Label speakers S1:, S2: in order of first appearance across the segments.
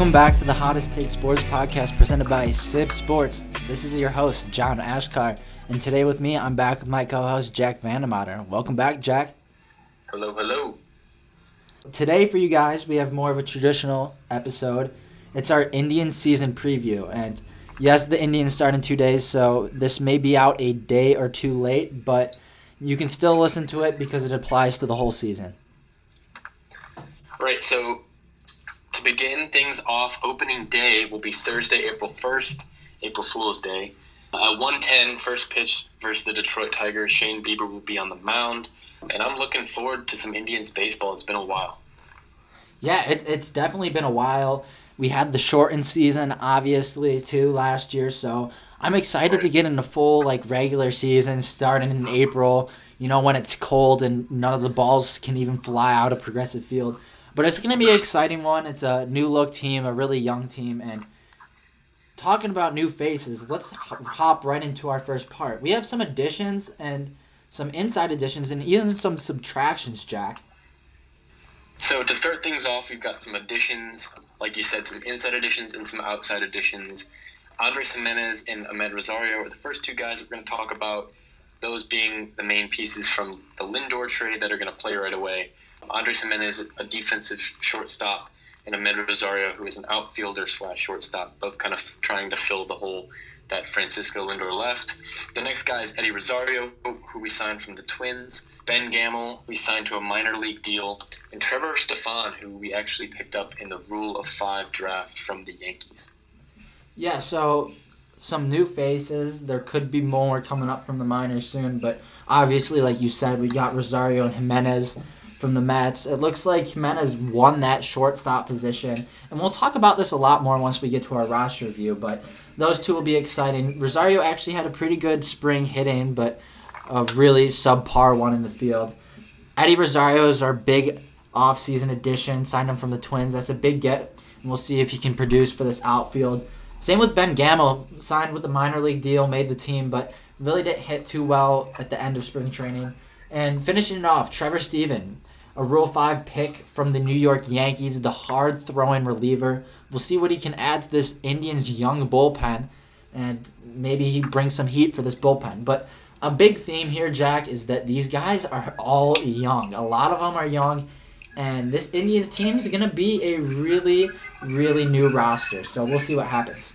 S1: Welcome back to the Hottest Take Sports podcast presented by CIBB Sports. This is your host, John Achkar, and today with me, I'm back with my co host, Jack Vandemotter. Welcome back, Jack.
S2: Hello, hello.
S1: Today, for you guys, we have more of a traditional episode. It's our Indian season preview, and yes, the Indians start in two days, so this may be out a day or two late, but you can still listen to it because it applies to the whole season.
S2: Right, so to begin things off, opening day will be Thursday, April 1st, April Fool's Day. At 110, first pitch versus the Detroit Tigers. Shane Bieber will be on the mound. And I'm looking forward to some Indians baseball. It's been a while.
S1: Yeah, it, it's definitely been a while. We had the shortened season, obviously, too, last year. So I'm excited to get into full, like, regular season starting in April, you know, when it's cold and none of the balls can even fly out of Progressive Field. But it's going to be an exciting one. It's a new look team, a really young team. And talking about new faces, let's hop right into our first part. We have some additions and some inside additions and even some subtractions, Jack.
S2: So to start things off, we've got some additions, like you said, some inside additions and some outside additions. Andres Gimenez and Amed Rosario are the first two guys we're going to talk about. Those being the main pieces from the Lindor trade that are going to play right away. Andres Gimenez, a defensive shortstop, and Amed Rosario, who is an outfielder slash shortstop, both kind of trying to fill the hole that Francisco Lindor left. The next guy is Eddie Rosario, who we signed from the Twins. Ben Gamel, we signed to a minor league deal. And Trevor Stephan, who we actually picked up in the Rule of Five draft from the Yankees.
S1: Yeah, so some new faces. There could be more coming up from the minors soon, but obviously, like you said, we got Rosario and Gimenez from the Mets. It looks like Gimenez won that shortstop position, and we'll talk about this a lot more once we get to our roster review. But those two will be exciting. Rosario actually had a pretty good spring hitting, but a really subpar one in the field. Eddie Rosario is our big offseason addition. Signed him from the Twins. That's a big get, and we'll see if he can produce for this outfield. Same with Ben Gamel, signed with the minor league deal, made the team, but really didn't hit too well at the end of spring training. And finishing it off, Trevor Stephan, a Rule 5 pick from the New York Yankees, the hard throwing reliever. We'll see what he can add to this Indians' young bullpen, and maybe he brings some heat for this bullpen. But a big theme here, Jack, is that these guys are all young. A lot of them are young, and this Indians team is going to be a really, really new roster. So we'll see what happens.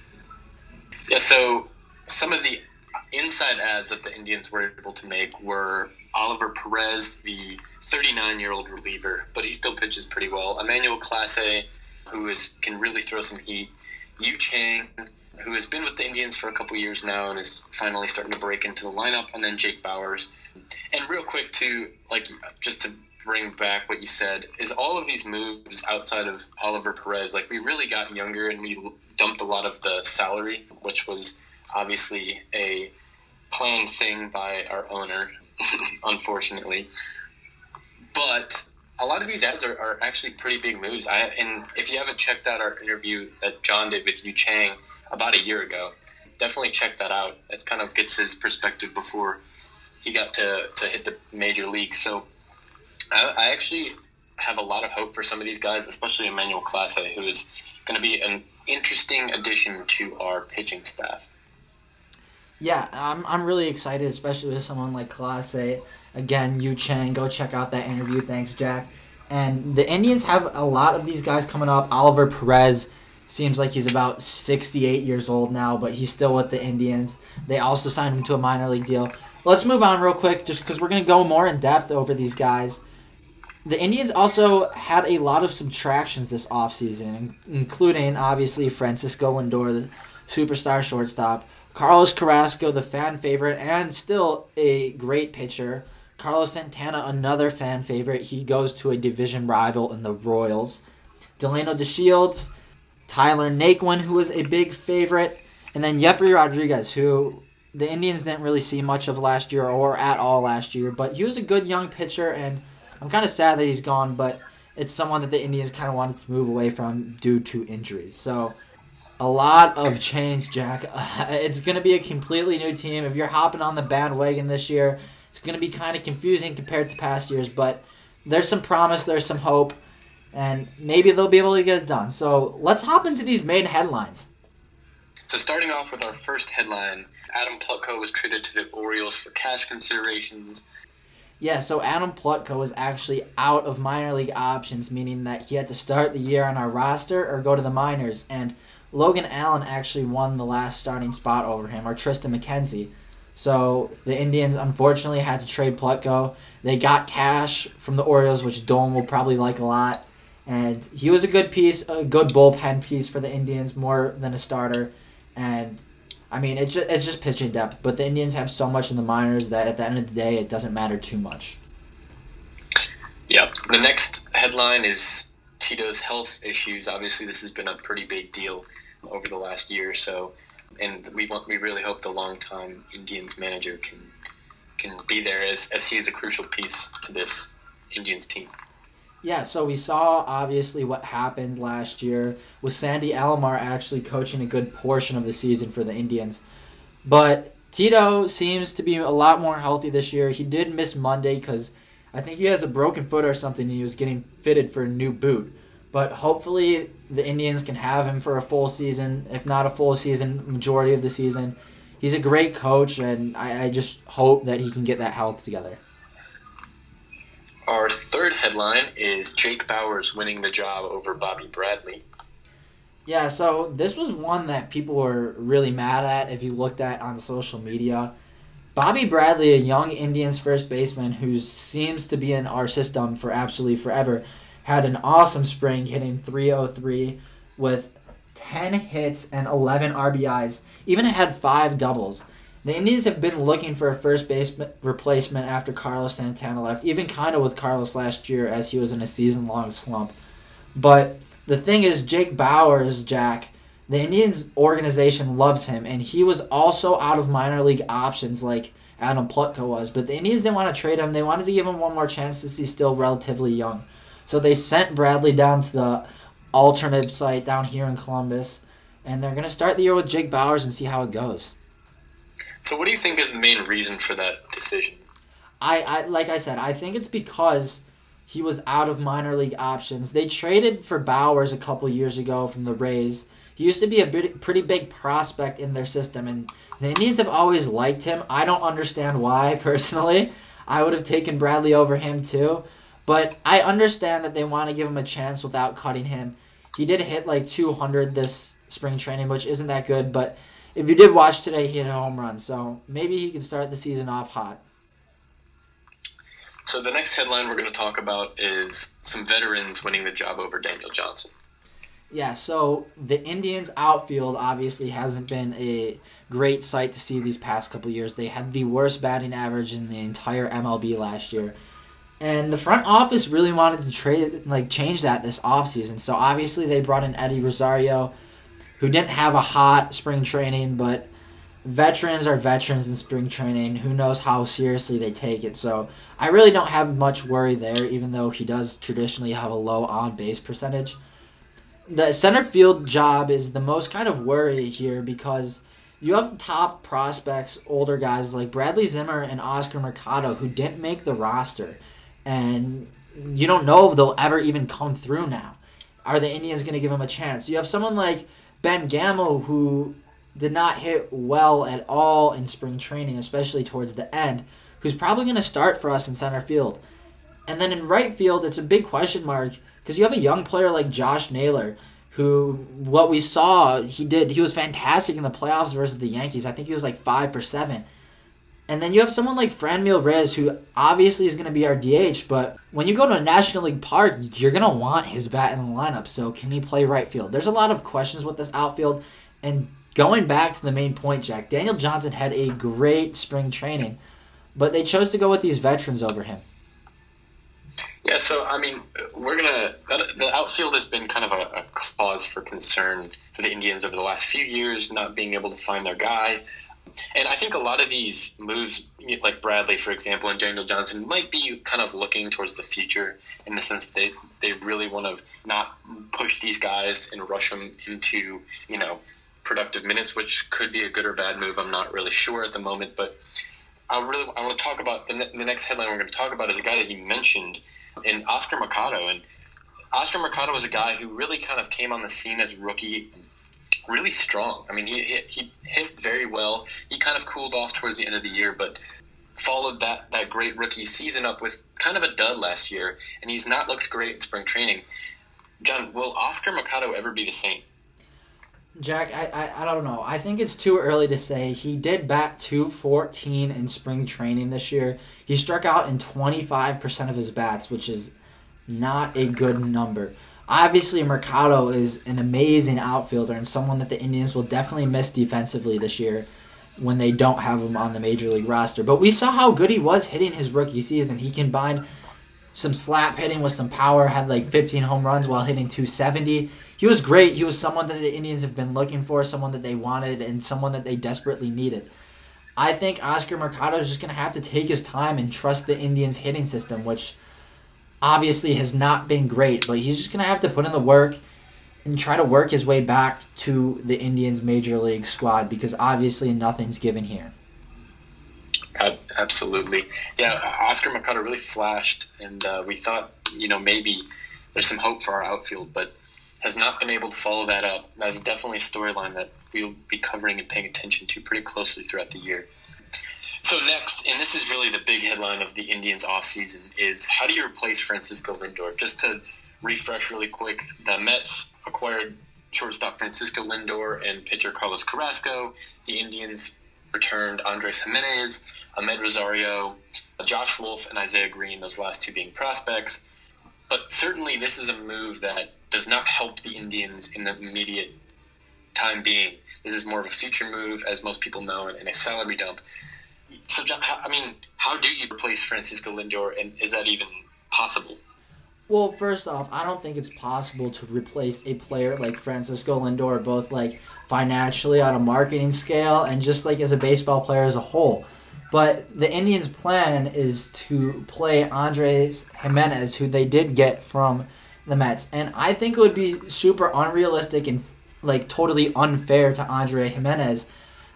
S2: Yeah, so some of the inside ads that the Indians were able to make were Oliver Perez, the 39 year old reliever, but he still pitches pretty well. Emmanuel Clase, who is can really throw some heat. Yu Chang, who has been with the Indians for a couple years now and is finally starting to break into the lineup, and then Jake Bauers. And real quick, too, like just to bring back what you said, is all of these moves outside of Oliver Perez, like we really got younger and we dumped a lot of the salary, which was obviously a planned thing by our owner, unfortunately. But a lot of these ads are, are actually pretty big moves. I and if you haven't checked out our interview that John did with Yu Chang about a year ago, definitely check that out. It kind of gets his perspective before he got to, to hit the major leagues. So I, I actually have a lot of hope for some of these guys, especially Emmanuel Clase, who is going to be an interesting addition to our pitching staff.
S1: Yeah, I'm, I'm really excited, especially with someone like Clase. Again, Yu Chang, go check out that interview. Thanks, Jack. And the Indians have a lot of these guys coming up. Oliver Perez seems like he's about 68 years old now, but he's still with the Indians. They also signed him to a minor league deal. Let's move on real quick, just because we're going to go more in depth over these guys. The Indians also had a lot of subtractions this offseason, including, obviously, Francisco Lindor, the superstar shortstop, Carlos Carrasco, the fan favorite, and still a great pitcher. Carlos Santana, another fan favorite. He goes to a division rival in the Royals. Delino DeShields, Tyler Naquin, who was a big favorite, and then Jefry Rodriguez, who the Indians didn't really see much of last year or at all last year, but he was a good young pitcher, and I'm kind of sad that he's gone, but it's someone that the Indians kind of wanted to move away from due to injuries. So, a lot of change, Jack. It's going to be a completely new team. If you're hopping on the bandwagon this year, it's going to be kind of confusing compared to past years, but there's some promise, there's some hope, and maybe they'll be able to get it done. So let's hop into these main headlines.
S2: So starting off with our first headline, Adam Plutko was traded to the Orioles for cash considerations.
S1: Yeah, so Adam Plutko was actually out of minor league options, meaning that he had to start the year on our roster or go to the minors. And Logan Allen actually won the last starting spot over him, or Tristan McKenzie. So the Indians unfortunately had to trade Plutko. They got cash from the Orioles, which Dolan will probably like a lot. And he was a good piece, a good bullpen piece for the Indians, more than a starter. And I mean, it's just, it's just pitching depth. But the Indians have so much in the minors that at the end of the day, it doesn't matter too much.
S2: Yep. The next headline is Tito's health issues. Obviously, this has been a pretty big deal over the last year or so, and we want we really hope the longtime Indians manager can can be there as as he is a crucial piece to this Indians team.
S1: Yeah, so we saw obviously what happened last year with Sandy Alomar actually coaching a good portion of the season for the Indians. But Tito seems to be a lot more healthy this year. He did miss Monday because I think he has a broken foot or something and he was getting fitted for a new boot. But hopefully the Indians can have him for a full season, if not a full season, majority of the season. He's a great coach, and I, I just hope that he can get that health together.
S2: Our third headline is Jake Bauers winning the job over Bobby Bradley.
S1: Yeah, so this was one that people were really mad at if you looked at on social media. Bobby Bradley, a young Indians first baseman who seems to be in our system for absolutely forever, had an awesome spring hitting 303 with 10 hits and 11 RBIs. Even had five doubles. The Indians have been looking for a first base replacement after Carlos Santana left, even kind of with Carlos last year as he was in a season long slump. But the thing is, Jake Bauers, Jack, the Indians organization loves him, and he was also out of minor league options like Adam Plutko was. But the Indians didn't want to trade him. They wanted to give him one more chance since he's still relatively young. So they sent Bradley down to the alternative site down here in Columbus, and they're going to start the year with Jake Bauers and see how it goes.
S2: So, what do you think is the main reason for that decision?
S1: I, I like I said, I think it's because he was out of minor league options. They traded for Bauers a couple years ago from the Rays. He used to be a bit, pretty big prospect in their system, and the Indians have always liked him. I don't understand why, personally. I would have taken Bradley over him too, but I understand that they want to give him a chance without cutting him. He did hit like 200 this spring training, which isn't that good, but if you did watch today, he hit a home run, so maybe he can start the season off hot.
S2: So the next headline we're going to talk about is some veterans winning the job over Daniel Johnson.
S1: Yeah, so the Indians outfield obviously hasn't been a great sight to see these past couple years. They had the worst batting average in the entire MLB last year. And the front office really wanted to trade like change that this offseason. So obviously they brought in Eddie Rosario who didn't have a hot spring training, but veterans are veterans in spring training. Who knows how seriously they take it? So I really don't have much worry there, even though he does traditionally have a low on base percentage. The center field job is the most kind of worry here because you have top prospects, older guys like Bradley Zimmer and Oscar Mercado who didn't make the roster. And you don't know if they'll ever even come through now. Are the Indians going to give them a chance? You have someone like Ben Gamel, who did not hit well at all in spring training, especially towards the end, who's probably going to start for us in center field. And then in right field, it's a big question mark because you have a young player like Josh Naylor, who what we saw he did he was fantastic in the playoffs versus the Yankees. I think he was like five for seven. And then you have someone like Franmil Reyes, who obviously is going to be our DH, but when you go to a National League park, you're going to want his bat in the lineup. So can he play right field? There's a lot of questions with this outfield. And going back to the main point, Jack, Daniel Johnson had a great spring training, but they chose to go with these veterans over him.
S2: Yeah, so I mean, we're gonna. The outfield has been kind of a, a cause for concern for the Indians over the last few years, not being able to find their guy. And I think a lot of these moves, like Bradley, for example, and Daniel Johnson, might be kind of looking towards the future in the sense that they, they really want to not push these guys and rush them into, you know, productive minutes, which could be a good or bad move. I'm not really sure at the moment, but I really I want to talk about the, the next headline we're going to talk about is a guy that you mentioned in Oscar Mercado. And Oscar Mercado was a guy who really kind of came on the scene as a rookie really strong. I mean, he hit, he hit very well. He kind of cooled off towards the end of the year, but followed that, that great rookie season up with kind of a dud last year, and he's not looked great in spring training. John, will Oscar Mercado ever be the same?
S1: Jack, I, I, I don't know. I think it's too early to say. He did bat 214 in spring training this year. He struck out in 25% of his bats, which is not a good number. Obviously, Mercado is an amazing outfielder and someone that the Indians will definitely miss defensively this year when they don't have him on the major league roster. But we saw how good he was hitting his rookie season. He combined some slap hitting with some power, had like 15 home runs while hitting 270. He was great. He was someone that the Indians have been looking for, someone that they wanted, and someone that they desperately needed. I think Oscar Mercado is just going to have to take his time and trust the Indians' hitting system, which obviously has not been great, but he's just going to have to put in the work and try to work his way back to the Indians major league squad because obviously nothing's given here.
S2: Absolutely. Yeah, Oscar Mercado really flashed, and uh, we thought, you know, maybe there's some hope for our outfield, but has not been able to follow that up. That's definitely a storyline that we'll be covering and paying attention to pretty closely throughout the year. So next, and this is really the big headline of the Indians offseason, is how do you replace Francisco Lindor? Just to refresh really quick, the Mets acquired shortstop Francisco Lindor and pitcher Carlos Carrasco. The Indians returned Andres Gimenez, Amed Rosario, Josh Wolf, and Isaiah Greene, those last two being prospects. But certainly, this is a move that does not help the Indians in the immediate time being. This is more of a future move, as most people know, and a salary dump. So, I mean, how do you replace Francisco Lindor, and is that even possible?
S1: Well, first off, I don't think it's possible to replace a player like Francisco Lindor, both like financially on a marketing scale and just like as a baseball player as a whole. But the Indians' plan is to play Andres Gimenez, who they did get from the Mets, and I think it would be super unrealistic and like totally unfair to Andre Gimenez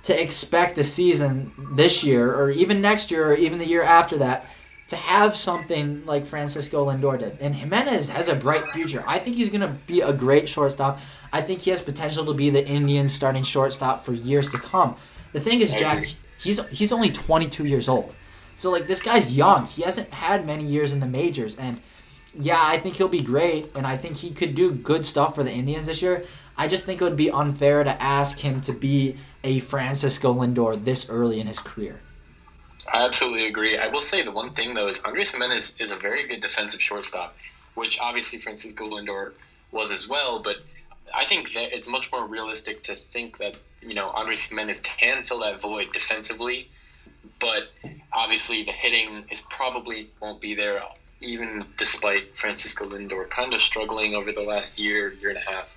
S1: to expect a season this year or even next year or even the year after that to have something like Francisco Lindor did. And Gimenez has a bright future. I think he's going to be a great shortstop. I think he has potential to be the Indians starting shortstop for years to come. The thing is, Jack, he's he's only 22 years old. So like this guy's young. He hasn't had many years in the majors and yeah, I think he'll be great and I think he could do good stuff for the Indians this year. I just think it would be unfair to ask him to be a Francisco Lindor this early in his career.
S2: I absolutely agree. I will say the one thing though is Andres Gimenez is a very good defensive shortstop, which obviously Francisco Lindor was as well. But I think that it's much more realistic to think that you know Andres Gimenez can fill that void defensively, but obviously the hitting is probably won't be there, even despite Francisco Lindor kind of struggling over the last year, year and a half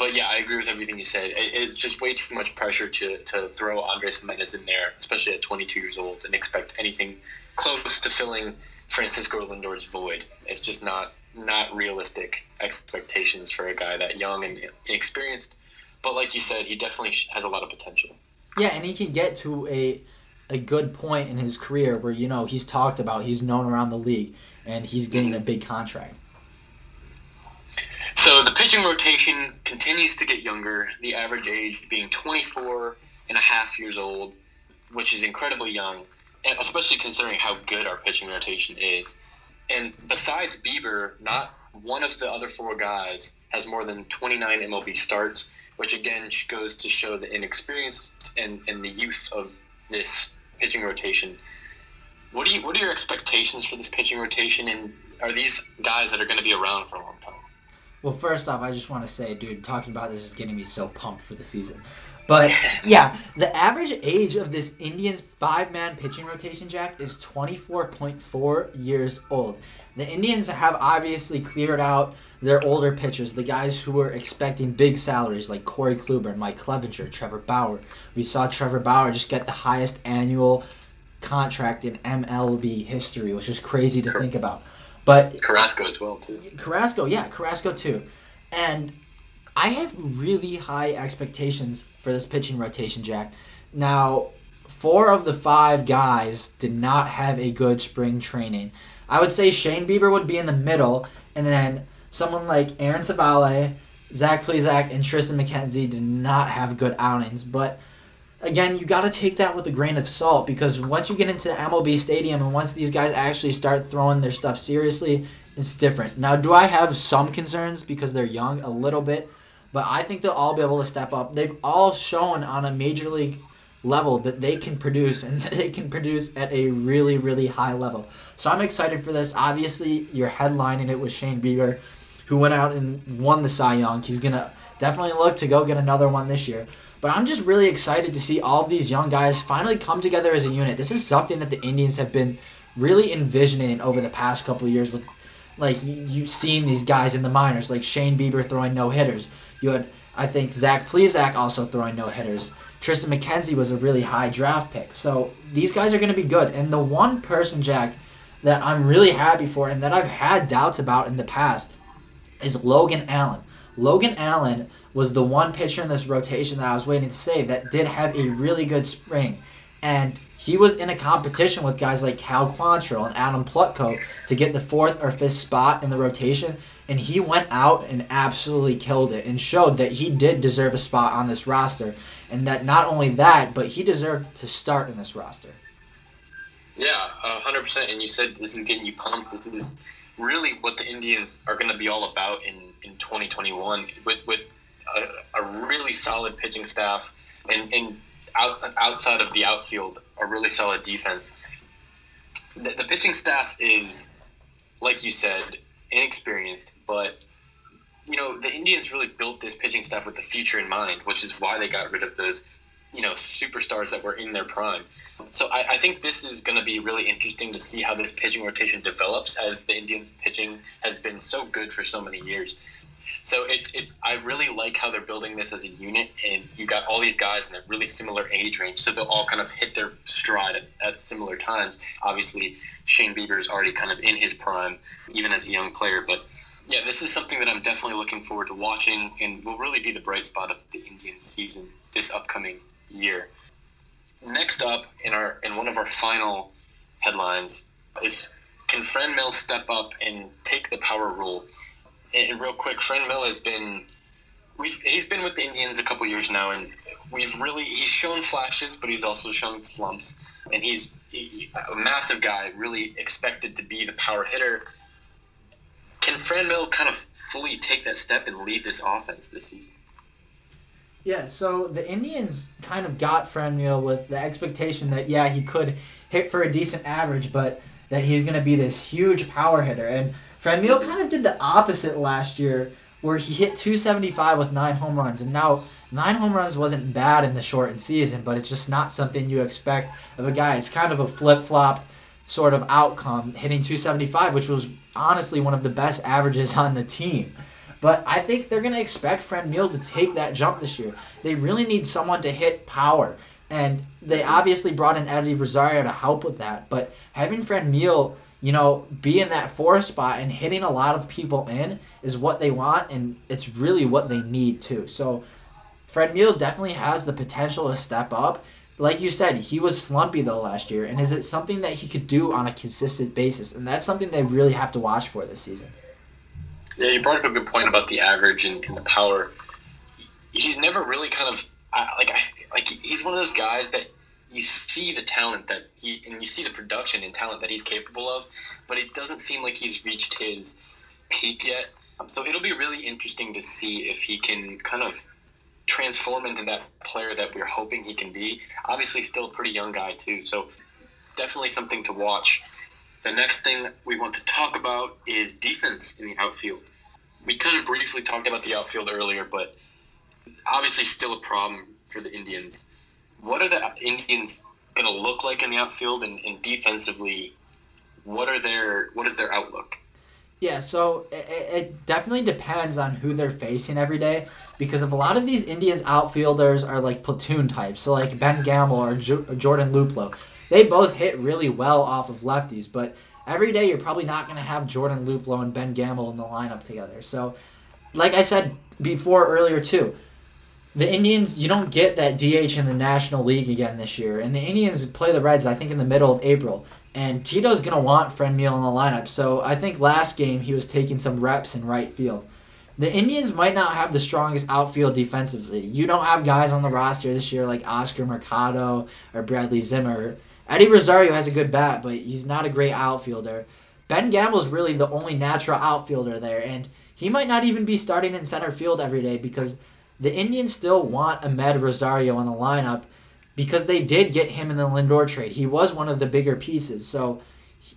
S2: but yeah, I agree with everything you said. It, it's just way too much pressure to, to throw Andres Gimenez in there, especially at 22 years old, and expect anything close to filling Francisco Lindor's void. It's just not not realistic expectations for a guy that young and inexperienced. But like you said, he definitely has a lot of potential.
S1: Yeah, and he can get to a a good point in his career where you know he's talked about, he's known around the league, and he's getting mm-hmm. a big contract.
S2: So the pitching rotation continues to get younger, the average age being 24 and a half years old, which is incredibly young, especially considering how good our pitching rotation is. And besides Bieber, not one of the other four guys has more than 29 MLB starts, which again goes to show the inexperience and, and the youth of this pitching rotation. What are you, what are your expectations for this pitching rotation, and are these guys that are going to be around for a long time?
S1: Well, first off, I just want to say, dude, talking about this is getting me so pumped for the season. But yeah, the average age of this Indians five man pitching rotation, Jack, is 24.4 years old. The Indians have obviously cleared out their older pitchers, the guys who were expecting big salaries like Corey Kluber, Mike Clevinger, Trevor Bauer. We saw Trevor Bauer just get the highest annual contract in MLB history, which is crazy to think about. But
S2: Carrasco as well too.
S1: Carrasco, yeah, Carrasco too, and I have really high expectations for this pitching rotation, Jack. Now, four of the five guys did not have a good spring training. I would say Shane Bieber would be in the middle, and then someone like Aaron Civale, Zach Plesac, and Tristan McKenzie did not have good outings. But again, you got to take that with a grain of salt because once you get into the MLB Stadium and once these guys actually start throwing their stuff seriously, it's different. Now, do I have some concerns because they're young? A little bit. But I think they'll all be able to step up. They've all shown on a major league level that they can produce and they can produce at a really, really high level. So I'm excited for this. Obviously, you're headlining it with Shane Bieber, who went out and won the Cy Young. He's going to definitely look to go get another one this year. But I'm just really excited to see all of these young guys finally come together as a unit. This is something that the Indians have been really envisioning over the past couple years with like you've seen these guys in the minors, like Shane Bieber throwing no hitters. You had I think Zach Plesac also throwing no hitters. Tristan McKenzie was a really high draft pick. So these guys are going to be good. And the one person, Jack, that I'm really happy for and that I've had doubts about in the past is Logan Allen. Logan Allen was the one pitcher in this rotation that I was waiting to say that did have a really good spring. And he was in a competition with guys like Cal Quantrill and Adam Plutko to get the fourth or fifth spot in the rotation. And he went out and absolutely killed it and showed that he did deserve a spot on this roster. And that not only that, but he deserved to start in this roster.
S2: Yeah, hundred percent. And you said this is getting you pumped. This is really what the Indians are going to be all about in in 2021 with with a, a really solid pitching staff and and out, outside of the outfield, a really solid defense. The, the pitching staff is, like you said, inexperienced, but you know the Indians really built this pitching staff with the future in mind, which is why they got rid of those you know superstars that were in their prime. So I, I think this is going to be really interesting to see how this pitching rotation develops, as the Indians' pitching has been so good for so many years. So it's it's I really like how they're building this as a unit, and you got all these guys in a really similar age range, so they'll all kind of hit their stride at, at similar times. Obviously, Shane Bieber is already kind of in his prime, even as a young player, but yeah, this is something that I'm definitely looking forward to watching, and will really be the bright spot of the Indian season this upcoming year. Next up in our in one of our final headlines is can Franmil step up and take the power role? And real quick, Franmil has been we've, he's been with the Indians a couple years now, and we've really he's shown flashes, but he's also shown slumps, and he's he, a massive guy, really expected to be the power hitter. Can Franmil kind of fully take that step and lead this offense this season?
S1: Yeah, so the Indians kind of got Franmil with the expectation that yeah he could hit for a decent average, but that he's going to be this huge power hitter. And Franmil kind of did the opposite last year, where he hit 275 with nine home runs, and now nine home runs wasn't bad in the shortened season, but it's just not something you expect of a guy. It's kind of a flip flop sort of outcome, hitting 275, which was honestly one of the best averages on the team. But I think they're going to expect Franmil to take that jump this year. They really need someone to hit power. And they obviously brought in Eddie Rosario to help with that. But having Franmil, you know, be in that four spot and hitting a lot of people in is what they want. And it's really what they need, too. So Franmil definitely has the potential to step up. Like you said, he was slumpy though last year. And is it something that he could do on a consistent basis? And that's something they really have to watch for this season.
S2: Yeah, you brought up a good point about the average and, and the power. He's never really kind of like like he's one of those guys that you see the talent that he and you see the production and talent that he's capable of, but it doesn't seem like he's reached his peak yet. Um, so it'll be really interesting to see if he can kind of transform into that player that we're hoping he can be. Obviously, still a pretty young guy too, so definitely something to watch. The next thing we want to talk about is defense in the outfield. We kind of briefly talked about the outfield earlier, but obviously still a problem for the Indians. What are the Indians going to look like in the outfield and, and, defensively? What are their what is their outlook?
S1: Yeah, so it, it definitely depends on who they're facing every day because if a lot of these Indians outfielders are like platoon types, so like Ben Gamel or jo- Jordan Luplow, they both hit really well off of lefties, but every day you're probably not going to have Jordan Luplow and Ben Gamel in the lineup together. So, like I said before earlier too, the Indians you don't get that DH in the National League again this year, and the Indians play the Reds I think in the middle of April. And Tito's going to want Franmil in the lineup. So I think last game he was taking some reps in right field. The Indians might not have the strongest outfield defensively. You don't have guys on the roster this year like Oscar Mercado or Bradley Zimmer. Eddie Rosario has a good bat, but he's not a great outfielder. Ben Gamel's really the only natural outfielder there, and he might not even be starting in center field every day because the Indians still want Amed Rosario in the lineup because they did get him in the Lindor trade. He was one of the bigger pieces. So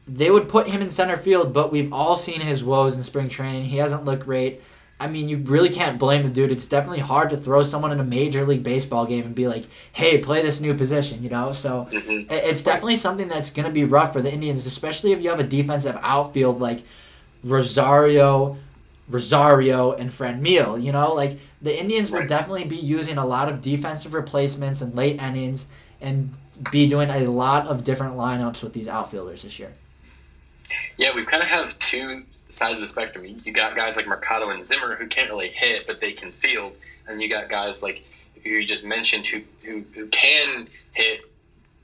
S1: they would put him in center field, but we've all seen his woes in spring training. He hasn't looked great. I mean, you really can't blame the dude. It's definitely hard to throw someone in a major league baseball game and be like, "Hey, play this new position," you know. So
S2: Mhm.
S1: it's definitely something that's gonna be rough for the Indians, especially if you have a defensive outfield like Rosario, Rosario, and Franmil. You know, like the Indians will
S2: Right.
S1: definitely be using a lot of defensive replacements and late innings and be doing a lot of different lineups with these outfielders this year.
S2: Yeah, we kind of have two sides of the spectrum. You got guys like Mercado and Zimmer who can't really hit, but they can field, and you got guys like who you just mentioned who who, who can hit,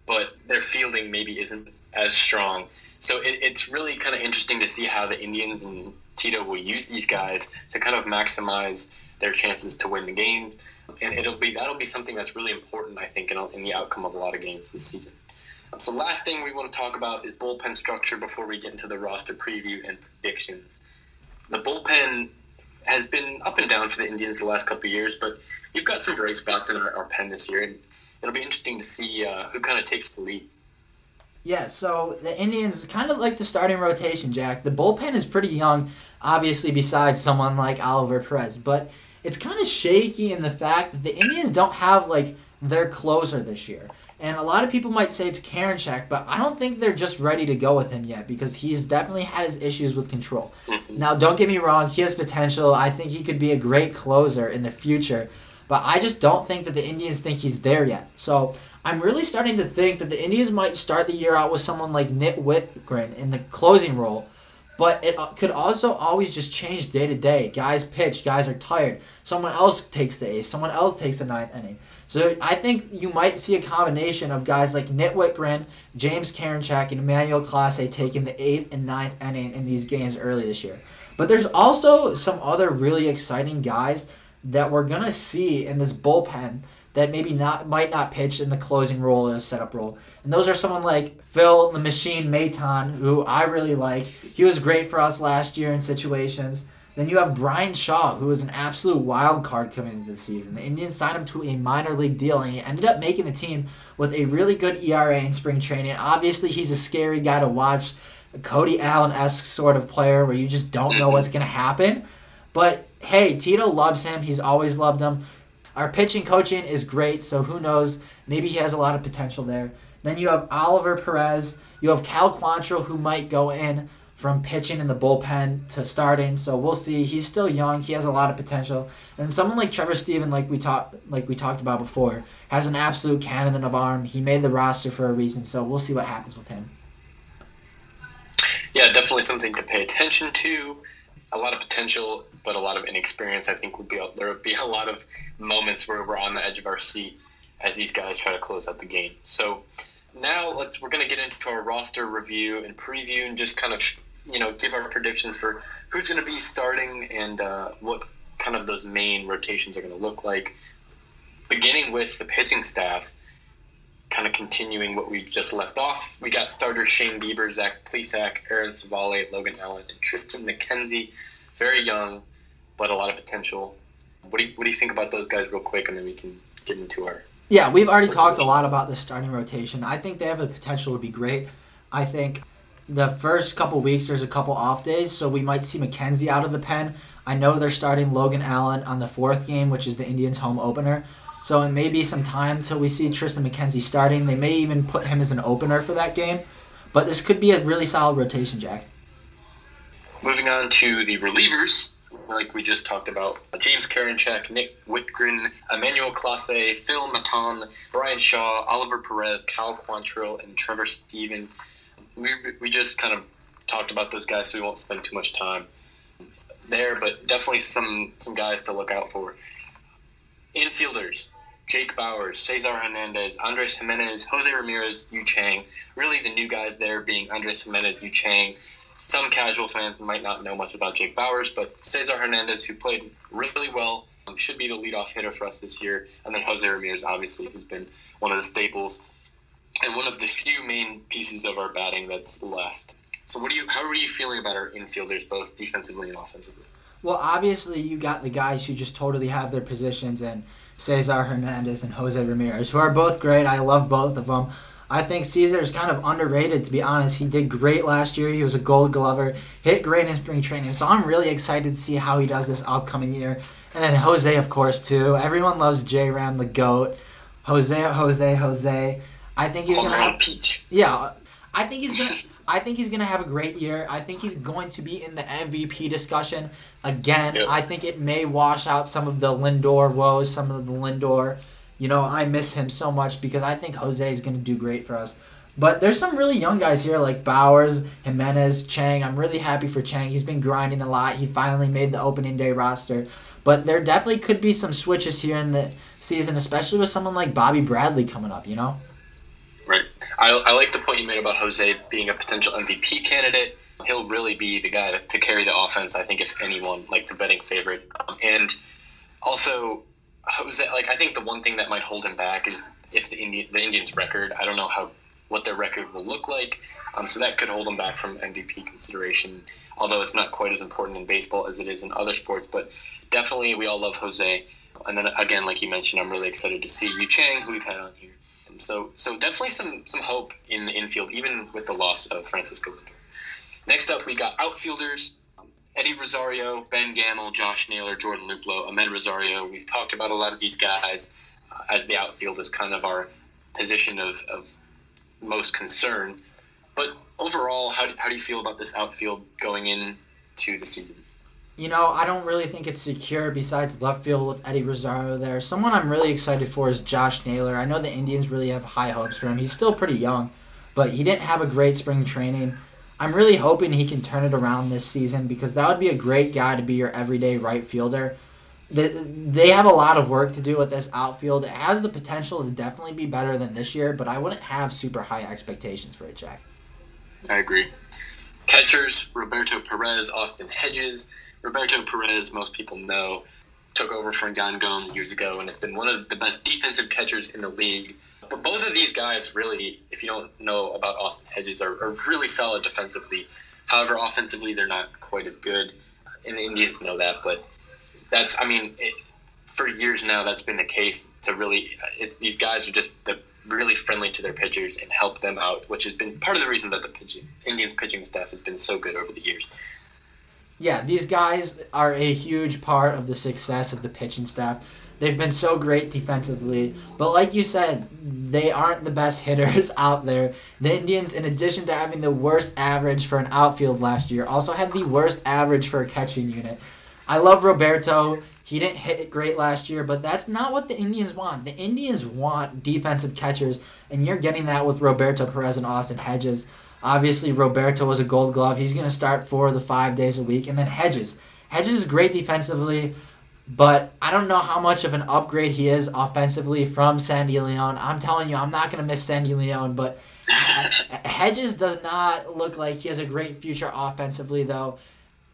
S2: but their fielding maybe isn't as strong. So it, it's really kind of interesting to see how the Indians and Tito will use these guys to kind of maximize their chances to win the game, and it'll be that'll be something that's really important, I think, in, in the outcome of a lot of games this season. So last thing we want to talk about is bullpen structure before we get into the roster preview and predictions. The bullpen has been up and down for the Indians the last couple of years, but we've got some great spots in our, our pen this year, and it'll be interesting to see uh, who kind of takes the lead.
S1: Yeah, so the Indians kind of like the starting rotation, Jack. The bullpen is pretty young, obviously, besides someone like Oliver Perez, but it's kind of shaky in the fact that the Indians don't have like their closer this year. And a lot of people might say it's Karinchak, but I don't think they're just ready to go with him yet because he's definitely had his issues with control. Mm-hmm. Now, don't get me wrong, he has potential. I think he could be a great closer in the future, but I just don't think that the Indians think he's there yet. So I'm really starting to think that the Indians might start the year out with someone like Nick Wittgren in the closing role, but it uh, could also always just change day to day. Guys pitch, guys are tired. Someone else takes the ace, someone else takes the ninth inning. So I think you might see a combination of guys like Nick Wittgren, James Karinchak, and Emmanuel Clase taking the eighth and ninth inning in these games early this year. But there's also some other really exciting guys that we're gonna see in this bullpen that maybe not might not pitch in the closing role or setup role. And those are someone like Phil the Machine Maton, who I really like. He was great for us last year in situations. Then you have Bryan Shaw, who was an absolute wild card coming into the season. The Indians signed him to a minor league deal, and he ended up making the team with a really good ERA in spring training. Obviously, he's a scary guy to watch, a Cody Allen esque sort of player where you just don't know what's going to happen. But hey, Tito loves him. He's always loved him. Our pitching coaching is great, so who knows? Maybe he has a lot of potential there. Then you have Oliver Perez. You have Cal Quantrill, who might go in from pitching in the bullpen to starting. So we'll see. He's still young. He has a lot of potential. And someone like Trevor Stephan, like we talked like we talked about before, has an absolute cannon of arm. He made the roster for a reason. So we'll see what happens with him.
S2: Yeah, definitely something to pay attention to. A lot of potential, but a lot of inexperience. I think would be there would be a lot of moments where we're on the edge of our seat as these guys try to close out the game. So now let's we're going to get into our roster review and preview and just kind of you know give our predictions for who's going to be starting and uh, what kind of those main rotations are going to look like. Beginning with the pitching staff, kind of continuing what we just left off. We got starters Shane Bieber, Zach Plesac, Aaron Civale, Logan Allen, and Tristan McKenzie. Very young, but a lot of potential. What do you, what do you think about those guys, real quick, and then we can get into our
S1: Yeah, we've already talked a lot about the starting rotation. I think they have the potential to be great. I think the first couple weeks there's a couple off days, so we might see McKenzie out of the pen. I know they're starting Logan Allen on the fourth game, which is the Indians' home opener. So it may be some time till we see Tristan McKenzie starting. They may even put him as an opener for that game. But this could be a really solid rotation, Jack.
S2: Moving on to the relievers, like we just talked about, James Karinchak, Nick Wittgren, Emmanuel Clase, Phil Maton, Bryan Shaw, Oliver Perez, Cal Quantrill, and Trevor Stephan. We, we just kind of talked about those guys, so we won't spend too much time there, but definitely some, some guys to look out for. Infielders, Jake Bauers, Cesar Hernandez, Andres Gimenez, Jose Ramirez, Yu Chang. Really, the new guys there being Andres Gimenez, Yu Chang. Some casual fans might not know much about Jake Bauers, but Cesar Hernandez, who played really well, um, should be the leadoff hitter for us this year. And then Jose Ramirez, obviously, who's been one of the staples and one of the few main pieces of our batting that's left. So, what do you? How are you feeling about our infielders, both defensively and offensively?
S1: Well, obviously, you got the guys who just totally have their positions, and Cesar Hernandez and Jose Ramirez, who are both great. I love both of them. I think Cesar is kind of underrated, to be honest. He did great last year. He was a gold glover, hit great in spring training. So I'm really excited to see how he does this upcoming year. And then Jose, of course, too. Everyone loves J Ram, the GOAT. Jose, Jose, Jose. I think he's going to have.
S2: Peach.
S1: Yeah, I think he's gonna. I think he's gonna have a great year. I think he's going to be in the MVP discussion again.
S2: Yep.
S1: I think it may wash out some of the Lindor woes, some of the Lindor. You know, I miss him so much because I think Jose is gonna do great for us. But there's some really young guys here like Bauers, Gimenez, Chang. I'm really happy for Chang. He's been grinding a lot. He finally made the opening day roster. But there definitely could be some switches here in the season, especially with someone like Bobby Bradley coming up. You know.
S2: Right. I, I like the point you made about Jose being a potential MVP candidate. He'll really be the guy to, to carry the offense, I think, if anyone, like the betting favorite. Um, and also, Jose, like, I think the one thing that might hold him back is if the Indian, the Indians' record, I don't know how what their record will look like. Um, so that could hold them back from MVP consideration, although it's not quite as important in baseball as it is in other sports. But definitely, we all love Jose. And then again, like you mentioned, I'm really excited to see Yu Chang, who we've had on here. So so definitely some some hope in the infield, even with the loss of Francisco Lindor. Next up, we got outfielders. um, Eddie Rosario, Ben Gamel, Josh Naylor, Jordan Luplow, Amed Rosario. We've talked about a lot of these guys uh, as the outfield is kind of our position of, of most concern. But overall, how do, how do you feel about this outfield going into the season?
S1: You know, I don't really think it's secure besides left field with Eddie Rosario there. Someone I'm really excited for is Josh Naylor. I know the Indians really have high hopes for him. He's still pretty young, but he didn't have a great spring training. I'm really hoping he can turn it around this season because that would be a great guy to be your everyday right fielder. They, have a lot of work to do with this outfield. It has the potential to definitely be better than this year, but I wouldn't have super high expectations for it, Jack.
S2: I agree. Catchers, Roberto Perez, Austin Hedges. Roberto Perez, most people know, took over from Don Gomes years ago and has been one of the best defensive catchers in the league. But both of these guys, really, if you don't know about Austin Hedges, are, are really solid defensively. However, offensively, they're not quite as good. And the Indians know that. But that's, I mean, it, for years now, that's been the case. To really, it's these guys are just the, really friendly to their pitchers and help them out, which has been part of the reason that the pitching, Indians pitching staff has been so good over the years.
S1: Yeah, these guys are a huge part of the success of the pitching staff. They've been so great defensively, but like you said, they aren't the best hitters out there. The Indians, in addition to having the worst average for an outfield last year, also had the worst average for a catching unit. I love Roberto. He didn't hit it great last year, but that's not what the Indians want. The Indians want defensive catchers, and you're getting that with Roberto Perez and Austin Hedges. Obviously, Roberto was a gold glove. He's going to start four of the five days a week. And then Hedges. Hedges is great defensively, but I don't know how much of an upgrade he is offensively from Sandy Leon. I'm telling you, I'm not going to miss Sandy Leon, but Hedges does not look like he has a great future offensively, though.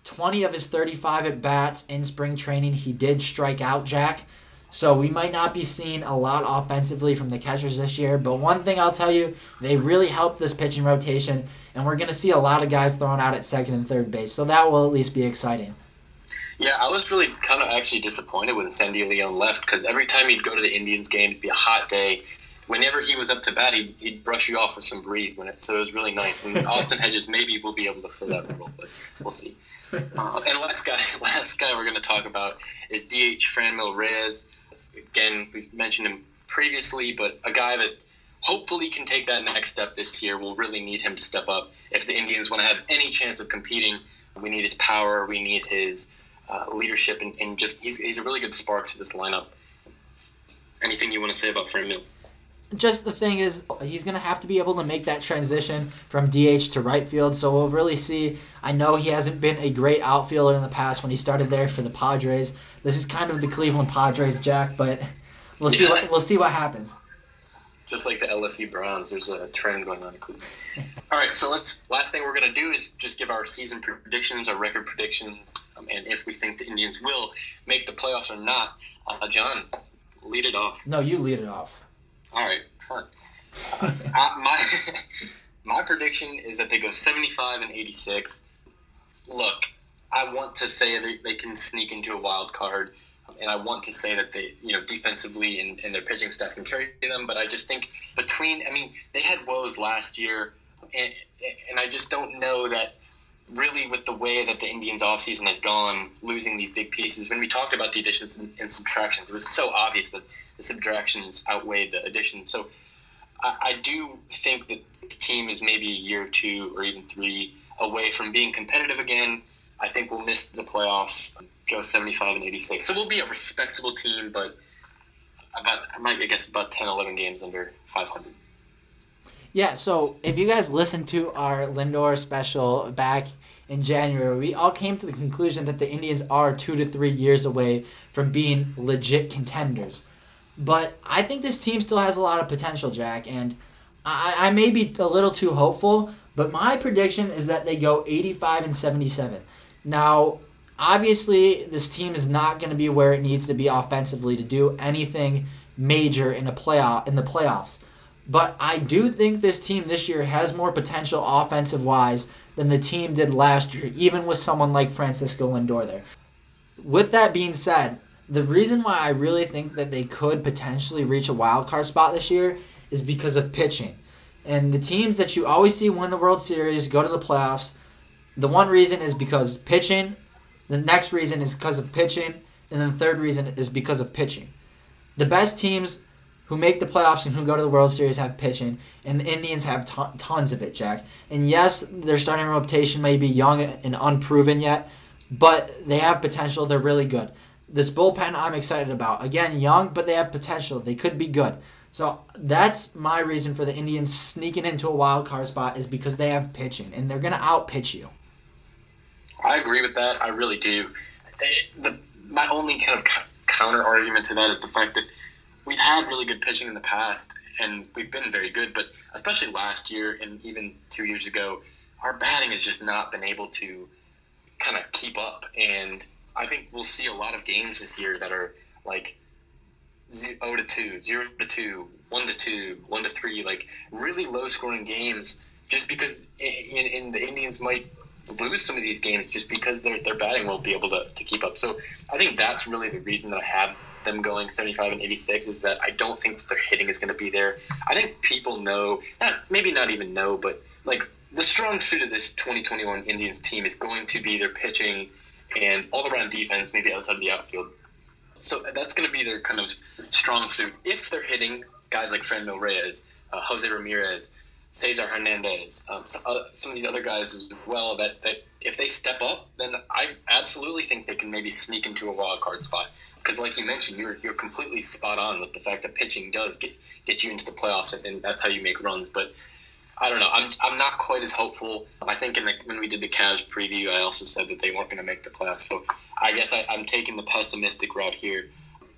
S1: 20 of his 35 at bats in spring training, he did strike out Jack. So we might not be seeing a lot offensively from the catchers this year, but one thing I'll tell you, they really helped this pitching rotation, and we're going to see a lot of guys thrown out at second and third base. So that will at least be exciting.
S2: Yeah, I was really kind of actually disappointed when Sandy Leon left because every time he'd go to the Indians game, it'd be a hot day. Whenever he was up to bat, he'd, he'd brush you off with some breeze when it, so it was really nice. And Austin Hedges maybe we'll be able to fill that role, but we'll see. Uh, and last guy, last guy we're going to talk about is DH Franmil Reyes. Again, we've mentioned him previously, but a guy that hopefully can take that next step this year. We'll really need him to step up if the Indians want to have any chance of competing. We need his power. We need his uh, leadership, and, and just he's, he's a really good spark to this lineup. Anything you want to say about Franmil?
S1: just the thing is he's going to have to be able to make that transition from DH to right field. So we'll really see. I know he hasn't been a great outfielder in the past when he started there for the Padres. This is kind of the Cleveland Padres, Jack, but We'll see. What, we'll see what happens.
S2: Just like the LSU Browns, there's a trend going on in Cleveland. All right, so let's. Last thing we're gonna do is just give our season predictions, our record predictions, um, and if we think the Indians will make the playoffs or not. Uh, John, lead it off.
S1: No, you lead it off.
S2: All right, fun. Uh, my my prediction is that they go 75 and 86. Look, I want to say they, they can sneak into a wild card, and I want to say that they, you know, defensively and, and their pitching staff can carry them. But I just think between, I mean, they had woes last year, and, and I just don't know that really with the way that the Indians offseason has gone, losing these big pieces. When we talked about the additions and, and subtractions, it was so obvious that the subtractions outweighed the additions. So I, I do think that the team is maybe a year or two or even three away from being competitive again. I think we'll miss the playoffs, go 75 and 86. So we'll be a respectable team, but about, I might, I guess, about 10, 11 games under 500.
S1: Yeah, so if you guys listened to our Lindor special back in January, we all came to the conclusion that the Indians are two to three years away from being legit contenders. But I think this team still has a lot of potential, Jack, and I, I may be a little too hopeful, but my prediction is that they go 85 and 77. Now, obviously, this team is not going to be where it needs to be offensively to do anything major in a playoff in the playoffs. But I do think this team this year has more potential offensive wise than the team did last year, even with someone like Francisco Lindor there. With that being said, the reason why I really think that they could potentially reach a wild card spot this year is because of pitching. And the teams that you always see win the World Series, go to the playoffs, the one reason is because pitching, the next reason is because of pitching, and then the third reason is because of pitching. The best teams who make the playoffs and who go to the World Series have pitching, and the Indians have t- tons of it, Jack. And yes, their starting rotation may be young and unproven yet, but they have potential. They're really good. This bullpen I'm excited about. Again, young, but they have potential. They could be good. So that's my reason for the Indians sneaking into a wild card spot is because they have pitching, and they're going to outpitch you.
S2: I agree with that. I really do. The, my only kind of counter argument to that is the fact that we've had really good pitching in the past, and we've been very good. But especially last year and even two years ago, our batting has just not been able to kind of keep up. And I think we'll see a lot of games this year that are like zero oh to two, zero to two, one to two, one to three, like really low scoring games. Just because in, in the Indians might lose some of these games just because their, their batting won't be able to, to keep up. So I think that's really the reason that I have them going 75 and 86 is that I don't think that their hitting is going to be there. I think people know, not maybe not even know, but like the strong suit of this 2021 Indians team is going to be their pitching and all around defense, maybe outside of the outfield. So that's going to be their kind of strong suit. If they're hitting guys like Franmil Reyes, uh, Jose Ramirez, Cesar Hernandez, um, some, uh, some, of these other guys as well. That, that if they step up, then I absolutely think they can maybe sneak into a wild card spot. Because, like you mentioned, you're you're completely spot on with the fact that pitching does get get you into the playoffs, and that's how you make runs. But I don't know. I'm, I'm not quite as hopeful. I think in the, when we did the Cavs preview, I also said that they weren't going to make the playoffs. So I guess I, I'm taking the pessimistic route here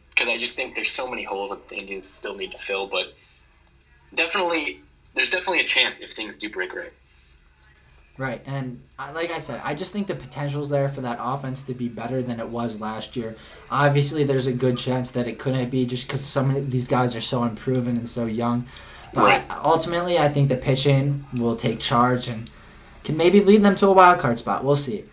S2: because I just think there's so many holes that the Indians still need to fill. But definitely there's definitely a chance if things do break right.
S1: Right, and like I said, I just think the potential's there for that offense to be better than it was last year. Obviously, there's a good chance that it couldn't be just because some of these guys are so unproven and so young. But right. ultimately, I think the pitching will take charge and can maybe lead them to a wild card spot. We'll see.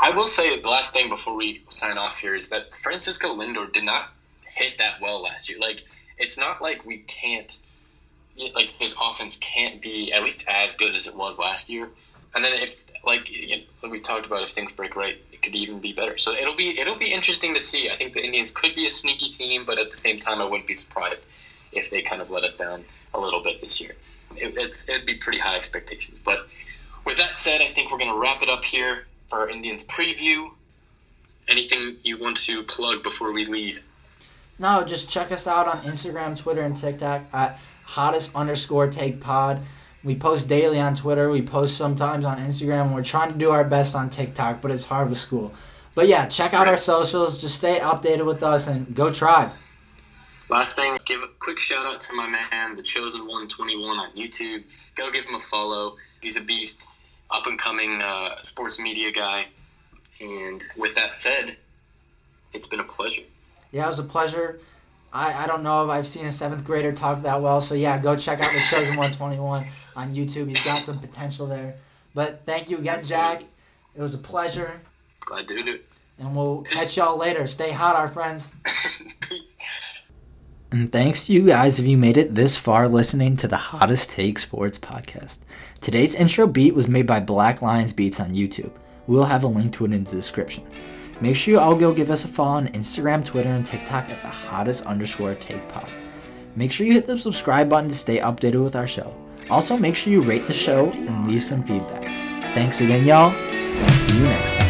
S2: I will say the last thing before we sign off here is that Francisco Lindor did not hit that well last year. Like, it's not like we can't like his offense can't be at least as good as it was last year. And then if like you know, we talked about, if things break right, it could even be better. So it'll be it'll be interesting to see. I think the Indians could be a sneaky team, but at the same time, I wouldn't be surprised if they kind of let us down a little bit this year. It, it's it'd be pretty high expectations. But with that said, I think we're going to wrap it up here for our Indians preview. Anything you want to plug before we leave?
S1: No, just check us out on Instagram, Twitter, and TikTok at hottest underscore take pod. We post daily on Twitter. We post sometimes on Instagram. We're trying to do our best on TikTok, but it's hard with school. But yeah, check out our socials. Just stay updated with us and go tribe.
S2: Last thing, give a quick shout out to my man, the Chosen 121 on YouTube. Go give him a follow. He's a beast, up and coming uh, sports media guy. And with that said, it's been a pleasure.
S1: Yeah, it was a pleasure. I, I don't know if I've seen a seventh grader talk that well, so yeah, go check out the Chosen 121 on YouTube. He's got some potential there. But thank you again, Jack. It was a pleasure.
S2: Glad to do it.
S1: And we'll catch y'all later. Stay hot, our friends.
S2: Peace.
S1: And thanks to you guys if you made it this far listening to the Hottest Take Sports podcast. Today's intro beat was made by Black Lions Beatz on YouTube. We'll have a link to it in the description. Make sure you all go give us a follow on Instagram, Twitter, and TikTok at the hottest underscore take pod. Make sure you hit the subscribe button to stay updated with our show. Also, make sure you rate the show and leave some feedback. Thanks again, y'all, and see you next time.